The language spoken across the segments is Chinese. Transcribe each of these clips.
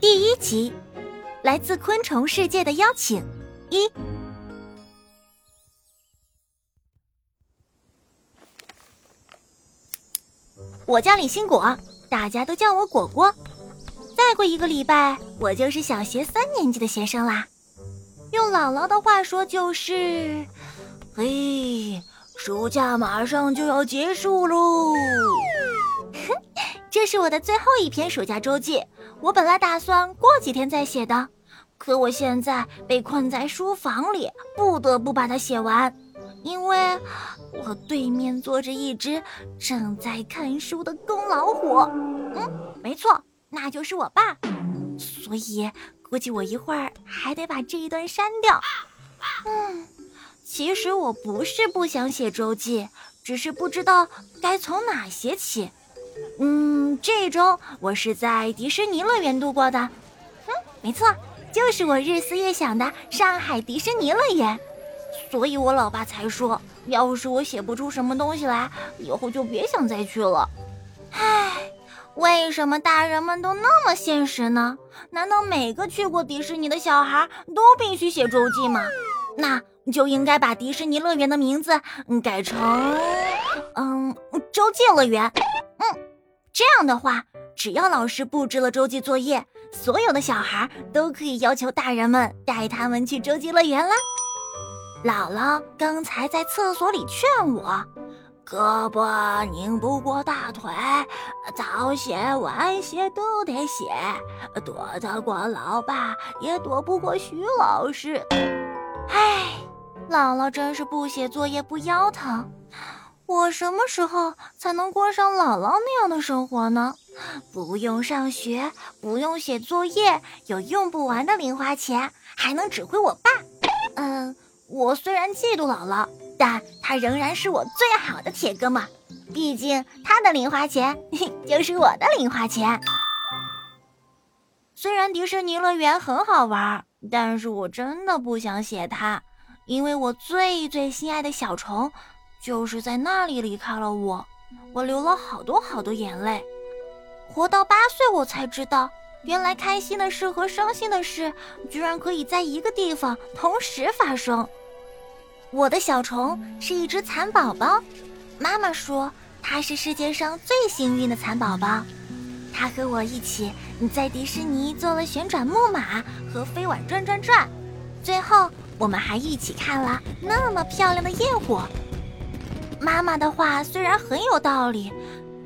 第一集，来自昆虫世界的邀请一。我叫李新果，大家都叫我果果。再过一个礼拜，我就是小学三年级的学生啦。用姥姥的话说，就是，嘿，暑假马上就要结束喽。这是我的最后一篇暑假周记，我本来打算过几天再写的，可我现在被困在书房里，不得不把它写完，因为我对面坐着一只正在看书的公老虎。嗯，没错，那就是我爸，所以估计我一会儿还得把这一段删掉。嗯，其实我不是不想写周记，只是不知道该从哪写起。嗯，这周我是在迪士尼乐园度过的。嗯，没错，就是我日思夜想的上海迪士尼乐园。所以我老爸才说，要是我写不出什么东西来，以后就别想再去了。唉，为什么大人们都那么现实呢？难道每个去过迪士尼的小孩都必须写周记吗？那就应该把迪士尼乐园的名字改成，嗯，周记乐园。嗯。这样的话，只要老师布置了周记作业，所有的小孩都可以要求大人们带他们去周记乐园啦。姥姥刚才在厕所里劝我：“胳膊拧不过大腿，早写晚写都得写，躲得过老爸，也躲不过徐老师。”唉，姥姥真是不写作业不腰疼。我什么时候才能过上姥姥那样的生活呢？不用上学，不用写作业，有用不完的零花钱，还能指挥我爸。嗯，我虽然嫉妒姥姥，但她仍然是我最好的铁哥们。毕竟她的零花钱就是我的零花钱。虽然迪士尼乐园很好玩，但是我真的不想写它，因为我最最心爱的小虫。就是在那里离开了我，我流了好多好多眼泪。活到八岁，我才知道，原来开心的事和伤心的事居然可以在一个地方同时发生。我的小虫是一只蚕宝宝，妈妈说它是世界上最幸运的蚕宝宝。它和我一起在迪士尼坐了旋转木马和飞碗转转转，最后我们还一起看了那么漂亮的焰火。妈妈的话虽然很有道理，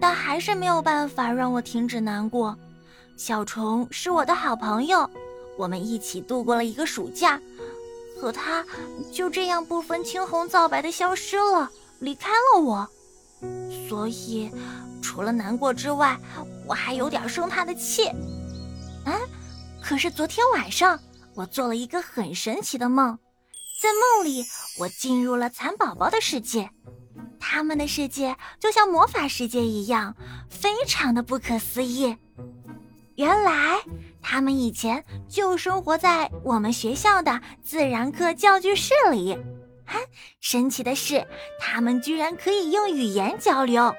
但还是没有办法让我停止难过。小虫是我的好朋友，我们一起度过了一个暑假，可它就这样不分青红皂白的消失了，离开了我。所以，除了难过之外，我还有点生他的气。啊！可是昨天晚上，我做了一个很神奇的梦，在梦里，我进入了蚕宝宝的世界。他们的世界就像魔法世界一样，非常的不可思议。原来他们以前就生活在我们学校的自然课教具室里。哈，神奇的是，他们居然可以用语言交流，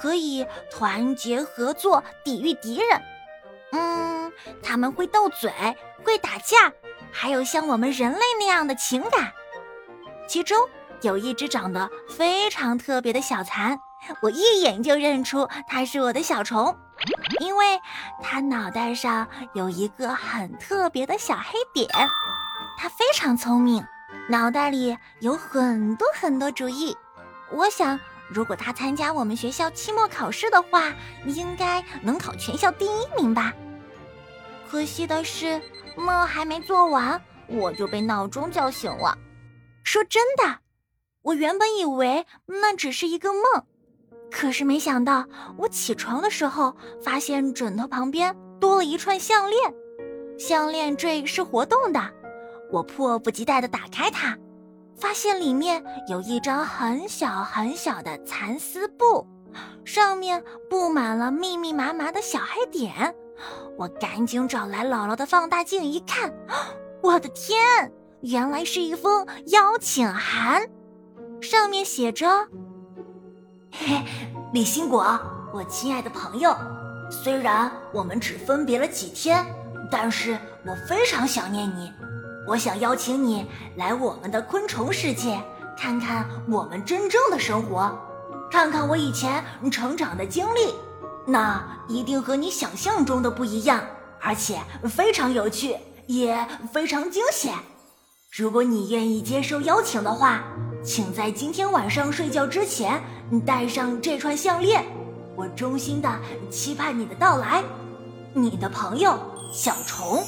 可以团结合作抵御敌人。嗯，他们会斗嘴，会打架，还有像我们人类那样的情感。其中。有一只长得非常特别的小蚕，我一眼就认出它是我的小虫，因为它脑袋上有一个很特别的小黑点。它非常聪明，脑袋里有很多很多主意。我想，如果它参加我们学校期末考试的话，应该能考全校第一名吧。可惜的是，梦还没做完，我就被闹钟叫醒了。说真的。我原本以为那只是一个梦，可是没想到，我起床的时候发现枕头旁边多了一串项链，项链坠是活动的。我迫不及待地打开它，发现里面有一张很小很小的蚕丝布，上面布满了密密麻麻的小黑点。我赶紧找来姥姥的放大镜一看，我的天，原来是一封邀请函。上面写着：“嘿，李新果，我亲爱的朋友，虽然我们只分别了几天，但是我非常想念你。我想邀请你来我们的昆虫世界，看看我们真正的生活，看看我以前成长的经历。那一定和你想象中的不一样，而且非常有趣，也非常惊险。如果你愿意接受邀请的话，请在今天晚上睡觉之前戴上这串项链。我衷心的期盼你的到来，你的朋友小虫。